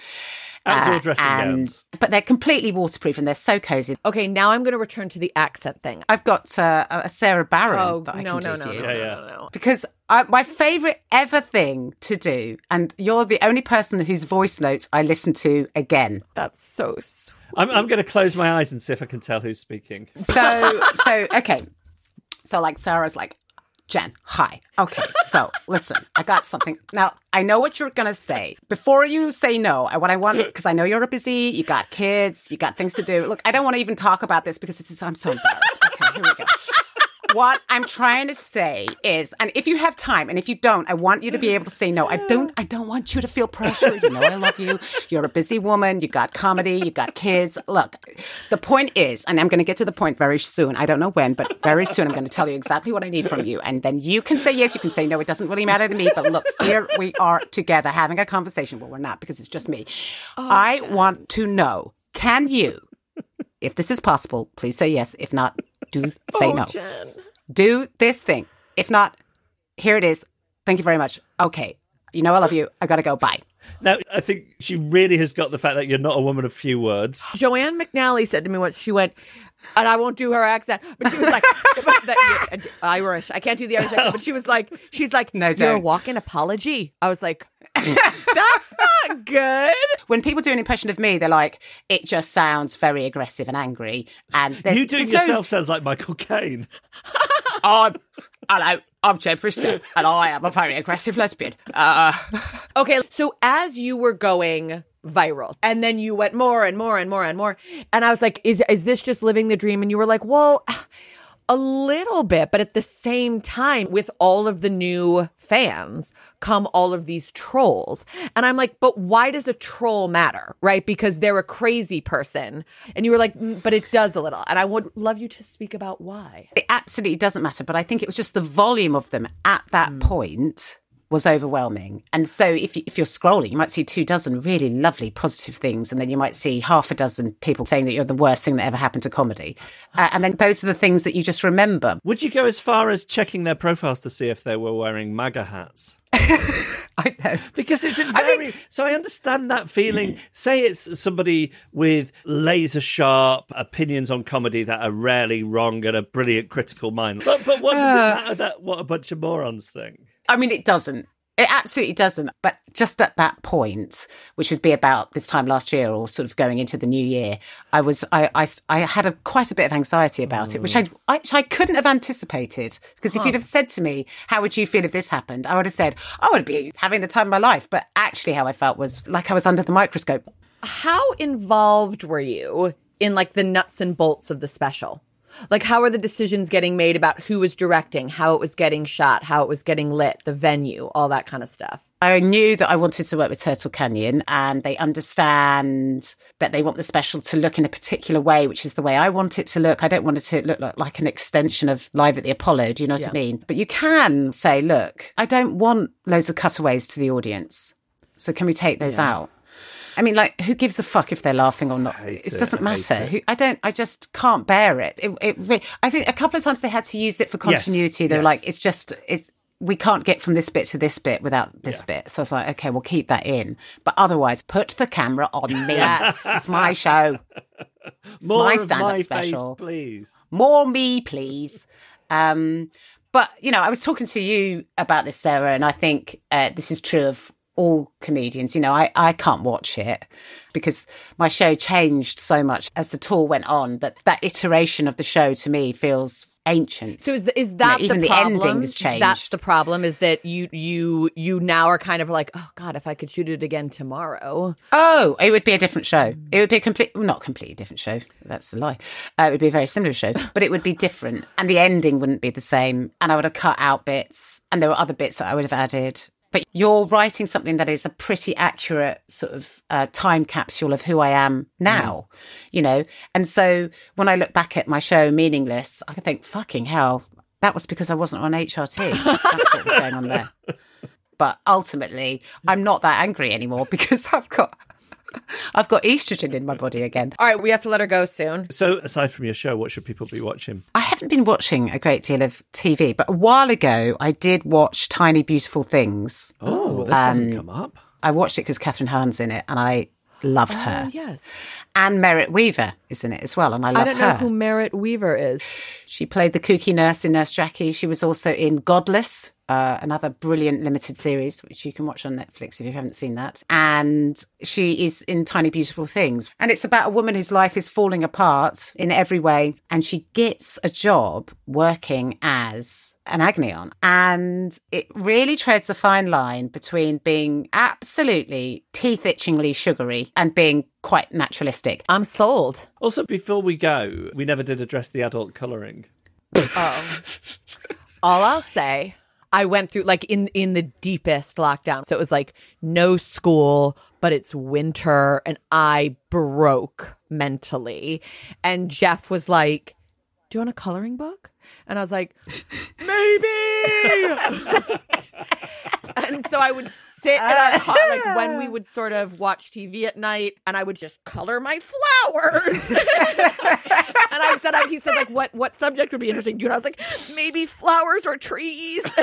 Outdoor uh, dressing and, gowns. But they're completely waterproof and they're so cozy. Okay, now I'm going to return to the accent thing. I've got uh, a Sara Barron Oh, that I no, can no, do no, for no, Yeah, no, yeah. no, no. Because I, my favourite ever thing to do, and you're the only person whose voice notes I listen to again. That's so sweet. I'm, I'm going to close my eyes and see if I can tell who's speaking. So, so okay. So, like, Sara's like, Jen, hi. Okay, so listen, I got something. Now, I know what you're going to say. Before you say no, I, what I want, because I know you're busy, you got kids, you got things to do. Look, I don't want to even talk about this because this is, I'm so embarrassed. Okay, here we go. What I'm trying to say is, and if you have time, and if you don't, I want you to be able to say no. I don't. I don't want you to feel pressure. You know, I love you. You're a busy woman. You got comedy. You got kids. Look, the point is, and I'm going to get to the point very soon. I don't know when, but very soon I'm going to tell you exactly what I need from you, and then you can say yes. You can say no. It doesn't really matter to me. But look, here we are together having a conversation. Well, we're not because it's just me. Oh, I want to know: Can you? If this is possible, please say yes. If not, do say oh, no Jen. do this thing. If not, here it is. Thank you very much. Okay. You know I love you. I gotta go. Bye. Now, I think she really has got the fact that you're not a woman of few words. Joanne McNally said to me once, she went, and I won't do her accent, but she was like, that, uh, Irish. I can't do the Irish accent, but she was like, she's like, No, you're a don't. walking apology. I was like, that's not good. When people do an impression of me, they're like, it just sounds very aggressive and angry. And there's, you doing there's no- yourself sounds like Michael Caine. I'm, hello, I'm Jen Brister, and I am a very aggressive lesbian. Uh, Okay, so as you were going viral, and then you went more and more and more and more, and I was like, is is this just living the dream? And you were like, well. A little bit, but at the same time, with all of the new fans come all of these trolls. And I'm like, but why does a troll matter? Right? Because they're a crazy person. And you were like, "Mm, but it does a little. And I would love you to speak about why. It absolutely doesn't matter, but I think it was just the volume of them at that Hmm. point was overwhelming. And so if, you, if you're scrolling, you might see two dozen really lovely positive things, and then you might see half a dozen people saying that you're the worst thing that ever happened to comedy. Uh, and then those are the things that you just remember. Would you go as far as checking their profiles to see if they were wearing MAGA hats? I know. Because it's very. so I understand that feeling. Say it's somebody with laser sharp opinions on comedy that are rarely wrong and a brilliant critical mind. But, but what does it matter that what a bunch of morons think? I mean, it doesn't. It absolutely doesn't. But just at that point, which would be about this time last year or sort of going into the new year, I was I I, I had a quite a bit of anxiety about it, which I, mm. I which I couldn't have anticipated. Because if you'd have said to me, "How would you feel if this happened?" I would have said, "I would be having the time of my life." But actually, how I felt was like I was under the microscope. How involved were you in like the nuts and bolts of the special? Like, how are the decisions getting made about who was directing, how it was getting shot, how it was getting lit, the venue, all that kind of stuff? I knew that I wanted to work with Turtle Canyon and they understand that they want the special to look in a particular way, which is the way I want it to look. I don't want it to look like, like an extension of Live at the Apollo. Do you know what I mean? But you can say, look, I don't want loads of cutaways to the audience. So can we take those out? I mean, like, who gives a fuck if they're laughing or not? It, it, doesn't I matter. Who, I don't. I just can't bear it. It, it re- I think a couple of times they had to use it for Yes, continuity. They were yes. like, it's just it's we can't get from this bit to this bit without this bit. So I was like, okay, we'll keep that in. But otherwise, put the camera on me. Yes. it's my show. It's More my of stand-up my special. face, please. More me, please. Um, but you know, I was talking to you about this, Sara, and I think uh, this is true of all comedians. You know, I, I can't watch it because my show changed so much as the tour went on that that iteration of the show to me feels ancient. So is is that even the problem? ending has changed. That's the problem. Is that you you you now are kind of like, oh God, if I could shoot it again tomorrow. Oh, it would be a different show. It would be a complete, well, not completely different show. That's a lie. Uh, it would be a very similar show, but it would be different, and the ending wouldn't be the same. And I would have cut out bits, and there were other bits that I would have added. But you're writing something that is a pretty accurate sort of uh, time capsule of who I am now, you know. And so when I look back at my show, meaningless, I think, fucking hell, that was because I wasn't on HRT. That's what was going on there. But ultimately, I'm not that angry anymore because I've got I've got estrogen in my body again. All right, we have to let her go soon. So, aside from your show, what should people be watching? I haven't been watching a great deal of TV, but a while ago I did watch Tiny Beautiful Things. Oh, well, this Um, hasn't come up. I watched it because Kathryn Hahn's in it, and I love her. Oh yes, And Merritt Wever is in it as well, and I love I don't her. know who Merritt Wever is. She played the kooky nurse in Nurse Jackie. She was also in Godless, uh, another brilliant limited series, which you can watch on Netflix if you haven't seen that. And she is in Tiny Beautiful Things. And it's about a woman whose life is falling apart in every way. And she gets a job working as an agony aunt. And it really treads a fine line between being absolutely teeth itchingly sugary and being quite naturalistic. I'm sold. Also, before we go, we never did address the adult colouring. Oh. All I'll say, I went through like in in the deepest lockdown. So it was like no school, but it's winter and I broke mentally. And Jeff was like, "Do you want a coloring book?" And I was like, "Maybe." and so I would sit in our car, like when we would sort of watch TV at night, and I would just color my flowers. and I said, he said, like, what what subject would be interesting to you? And I was like, maybe flowers or trees.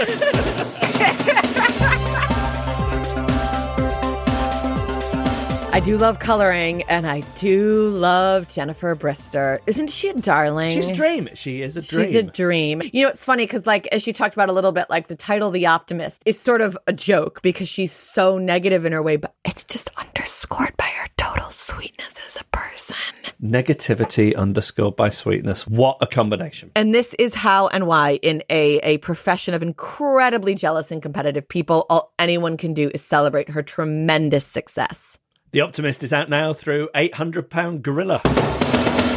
I do love coloring, and I do love Jennifer Brister. Isn't she a darling? She's a dream. She is a dream. She's a dream. You know, it's funny because, like, as she talked about a little bit, like the title "The Optimist" is sort of a joke because she's so negative in her way, but it's just underscored by her total sweetness as a person. Negativity underscored by sweetness. What a combination. And this is how and why, in a, a profession of incredibly jealous and competitive people, all anyone can do is celebrate her tremendous success. The Optimist is out now through 800 Pound Gorilla.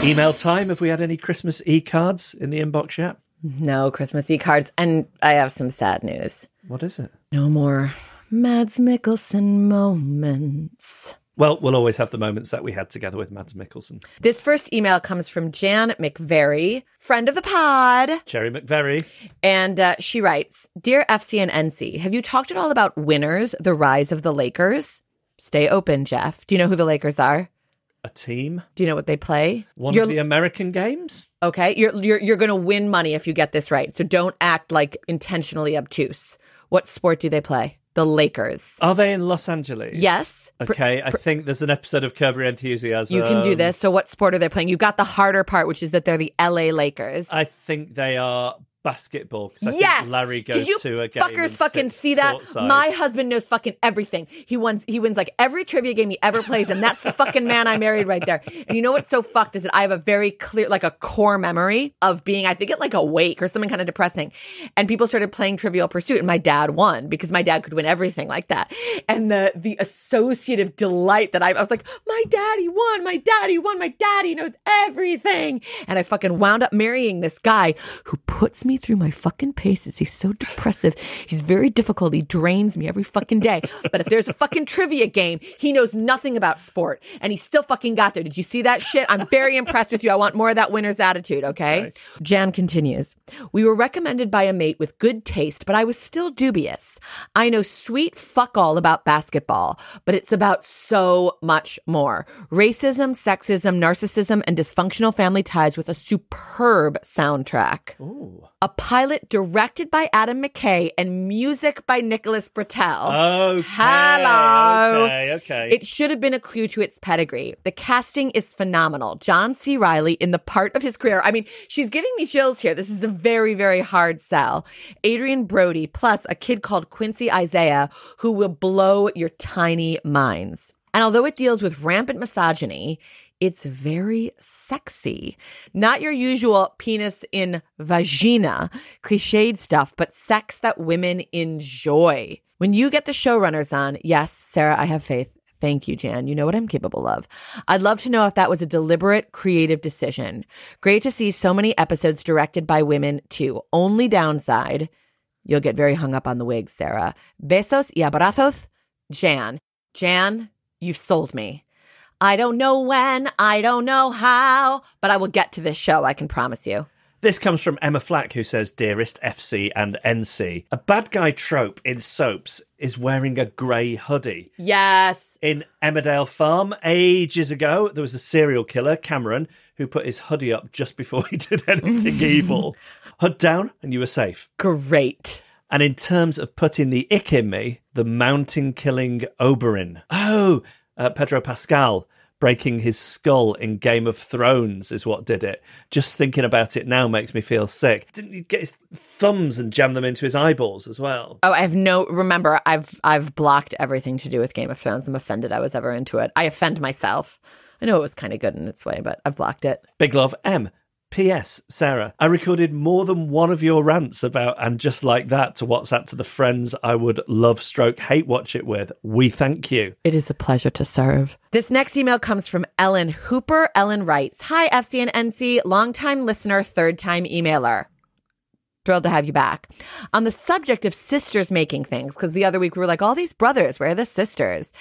Email time. Have we had any Christmas e cards in the inbox yet? No Christmas e cards. And I have some sad news. What is it? No more Mads Mikkelsen moments. Well, we'll always have the moments that we had together with Mads Mikkelsen. This first email comes from Jan McVery, friend of the pod. Jerry McVery. And uh, she writes Dear FC and NC, have you talked at all about winners, the rise of the Lakers? Stay open, Jeff. Do you know who the Lakers are? A team. Do you know what they play? One You're- of the American games. Okay, you're you're you're going to win money if you get this right. So don't act like intentionally obtuse. What sport do they play? The Lakers. Are they in Los Angeles? Yes. Pr- Okay, I think there's an episode of Curb Your Enthusiasm. You can do this. So what sport are they playing? You got the harder part, which is that they're the LA Lakers. I think they are basketball. 'cause I yes. think Larry goes Did you to a game. fuckers fucking see that? courtside. My husband knows fucking everything. He wins. He wins like every trivia game he ever plays, and that's the fucking man I married right there. And you know what's so fucked is that I have a very clear, like a core memory of being, I think it like awake or something kind of depressing. And people started playing Trivial Pursuit, and my dad won because my dad could win everything like that. And the the associative delight that I, I was like, my daddy won, my daddy won, my daddy knows everything. And I fucking wound up marrying this guy who puts me through my fucking paces. He's so depressive. He's very difficult. He drains me every fucking day. But if there's a fucking trivia game, he knows nothing about sport and he still fucking got there. Did you see that shit? I'm very impressed with you. I want more of that winner's attitude, okay? Jan continues. We were recommended by a mate with good taste, but I was still dubious. I know sweet fuck all about basketball, but it's about so much more. Racism, sexism, narcissism, and dysfunctional family ties with a superb soundtrack. A pilot directed by Adam McKay and music by Nicholas Britell. Okay. Hello. Okay. Okay. It should have been a clue to its pedigree. The casting is phenomenal. John C. Reilly in the part of his career. I mean, she's giving me chills here. This is a very, very hard sell. Adrien Brody, plus a kid called Quincy Isaiah, who will blow your tiny minds. And although it deals with rampant misogyny, it's very sexy. Not your usual penis in vagina, cliched stuff, but sex that women enjoy. When you get the showrunners on, yes, Sara, I have faith. Thank you, Jan. You know what I'm capable of. I'd love to know if that was a deliberate, creative decision. Great to see so many episodes directed by women, too. Only downside, you'll get very hung up on the wigs, Sara. Besos y abrazos, Jan. Jan, you've sold me. I don't know when, I don't know how, but I will get to this show, I can promise you. This comes from Emma Flack, who says, Dearest FC and NC. A bad guy trope in soaps is wearing a grey hoodie. Yes. In Emmerdale Farm, ages ago, there was a serial killer, Cameron, who put his hoodie up just before he did anything evil. Hood down, and you were safe. Great. And in terms of putting the ick in me, the mountain killing Oberyn. Oh, uh, Pedro Pascal breaking his skull in Game of Thrones is what did it. Just thinking about it now makes me feel sick. Didn't he get his thumbs and jam them into his eyeballs as well? Oh, I have no remember, I've I've blocked everything to do with Game of Thrones. I'm offended I was ever into it. I offend myself. I know it was kind of good in its way, but I've blocked it. Big love, M. P.S. Sarah, I recorded more than one of your rants about and just like that to WhatsApp to the friends I would love stroke hate watch it with. We thank you. It is a pleasure to serve. This next email comes from Ellen Hooper. Ellen writes, Hi, FC and NC, longtime listener, third time emailer. Thrilled to have you back. On the subject of sisters making things, because the other week we were like, all these brothers, where are the sisters?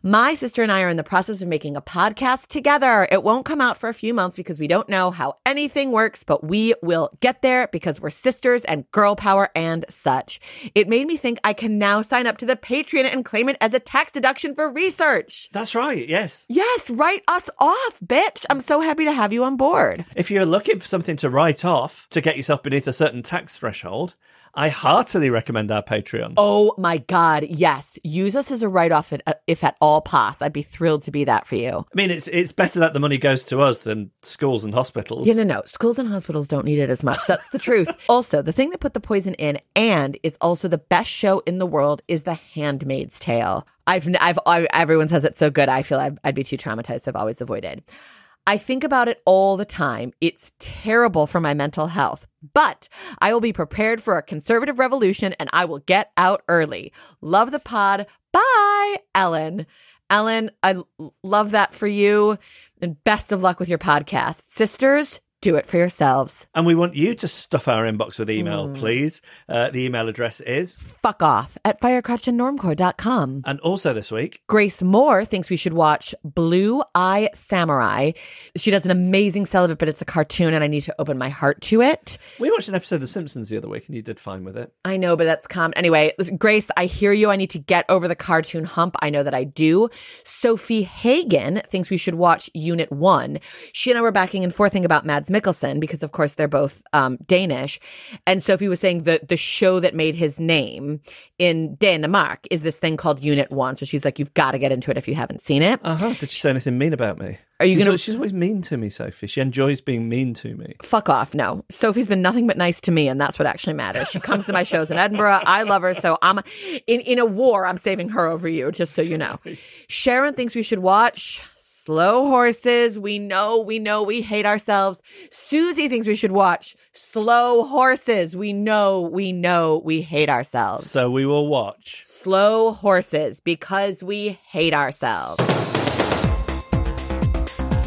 My sister and I are in the process of making a podcast together. It won't come out for a few months because we don't know how anything works, but we will get there because we're sisters and girl power and such. It made me think I can now sign up to the Patreon and claim it as a tax deduction for research. That's right, yes. Yes, write us off, bitch. I'm so happy to have you on board. If you're looking for something to write off to get yourself beneath a certain tax threshold, I heartily recommend our Patreon. Oh my God. Yes. Use us as a write off uh, if at all possible. I'd be thrilled to be that for you. I mean, it's it's better that the money goes to us than schools and hospitals. Yeah, no, no. Schools and hospitals don't need it as much. That's the truth. also, the thing that put the poison in and is also the best show in the world is The Handmaid's Tale. I've, I've, I, everyone says it's so good. I feel I'd, I'd be too traumatized. So I've always avoided. I think about it all the time. It's terrible for my mental health, but I will be prepared for a conservative revolution and I will get out early. Love the pod. Bye, Ellen. Ellen, I love that for you. And best of luck with your podcast. Sisters, do it for yourselves. And we want you to stuff our inbox with email, please. Uh, the email address is. Fuck off at firecrotchandnormcore.com. And also this week, Grace Moore thinks we should watch Blue Eye Samurai. She does an amazing celibate, but it's a cartoon and I need to open my heart to it. we watched an episode of The Simpsons the other week and you did fine with it. I know, but that's com. Anyway, Grace, I hear you. I need to get over the cartoon hump. I know that I do. Sofie Hagen thinks we should watch Unit One. She and I were backing and forthing about Mads Mikkelsen because, of course, they're both um, Danish. And Sofie was saying the the show that made his name in Denmark is this thing called Unit One. So she's like, you've got to get into it if you haven't seen it. Uh huh. Did she say anything mean about me? Are you she's, gonna- al- She's always mean to me, Sofie. She enjoys being mean to me. Fuck off. No. Sofie's been nothing but nice to me, and that's what actually matters. She comes to my shows in Edinburgh. I love her. So I'm in, in a war, I'm saving her over you, just so you know. Sharon thinks we should watch Slow Horses. We know, we know we hate ourselves. Susie thinks we should watch Slow Horses. We know, we know we hate ourselves. So we will watch. Slow Horses because we hate ourselves.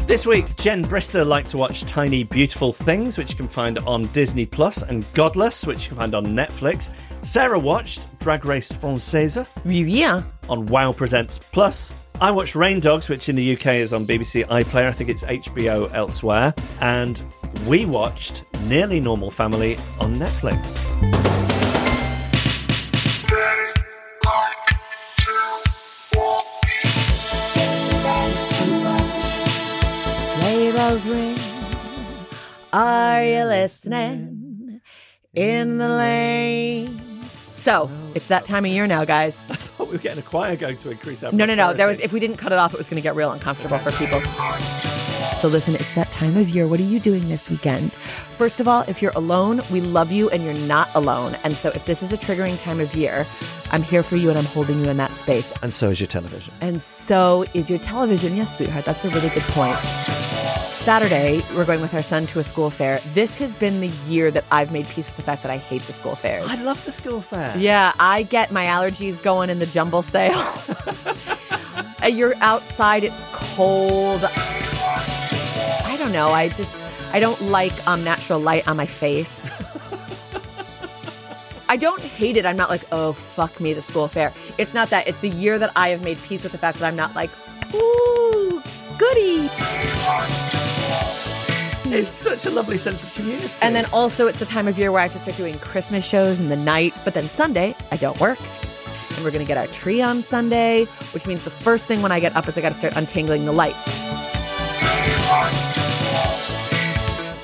This week, Jen Brister liked to watch Tiny Beautiful Things, which you can find on Disney Plus, and Godless, which you can find on Netflix. Sara watched Drag Race Française Oui, bien. on Wow Presents Plus. I watched Rain Dogs, which in the UK is on BBC iPlayer. I think it's HBO elsewhere. And we watched Nearly Normal Family on Netflix. Sleigh bells ring. Are you listening? In the lane. So it's that time of year now, guys. I thought we were getting a choir going to increase our No, no, no. There was if we didn't cut it off, it was going to get real uncomfortable for people. So listen, it's that time of year. What are you doing this weekend? First of all, if you're alone, we love you and you're not alone. And so if this is a triggering time of year, I'm here for you and I'm holding you in that space. And so is your television. And so is your television. Yes, sweetheart, that's a really good point. Saturday, we're going with our son to a school fair. This has been the year that I've made peace with the fact that I hate the school fairs. I love the school fair. Yeah, I get my allergies going in the jumble sale. Uh, You're outside, it's cold. I don't know. I just I don't like um natural light on my face. I don't hate it. I'm not like, oh fuck me, the school fair. It's not that. It's the year that I have made peace with the fact that I'm not like, ooh, goody. It's such a lovely sense of community. And then also, it's the time of year where I have to start doing Christmas shows in the night. But then Sunday, I don't work. And we're going to get our tree on Sunday, which means the first thing when I get up is I got to start untangling the lights.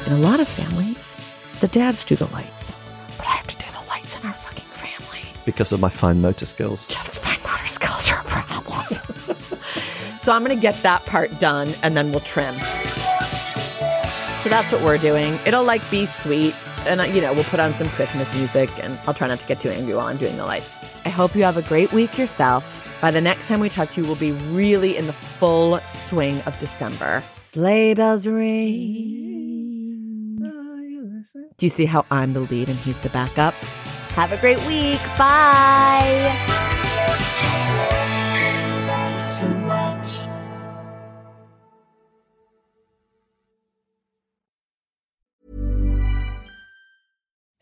In a lot of families, the dads do the lights. But I have to do the lights in our fucking family. because of my fine motor skills. Jeff's so I'm going to get that part done and then we'll trim. So that's what we're doing. It'll like be sweet. And, uh, you know, we'll put on some Christmas music and I'll try not to get too angry while I'm doing the lights. I hope you have a great week yourself. By the next time we talk to you, we'll be really in the full swing of December. Sleigh bells ring. Do you see how I'm the lead and he's the backup? Have a great week. Bye.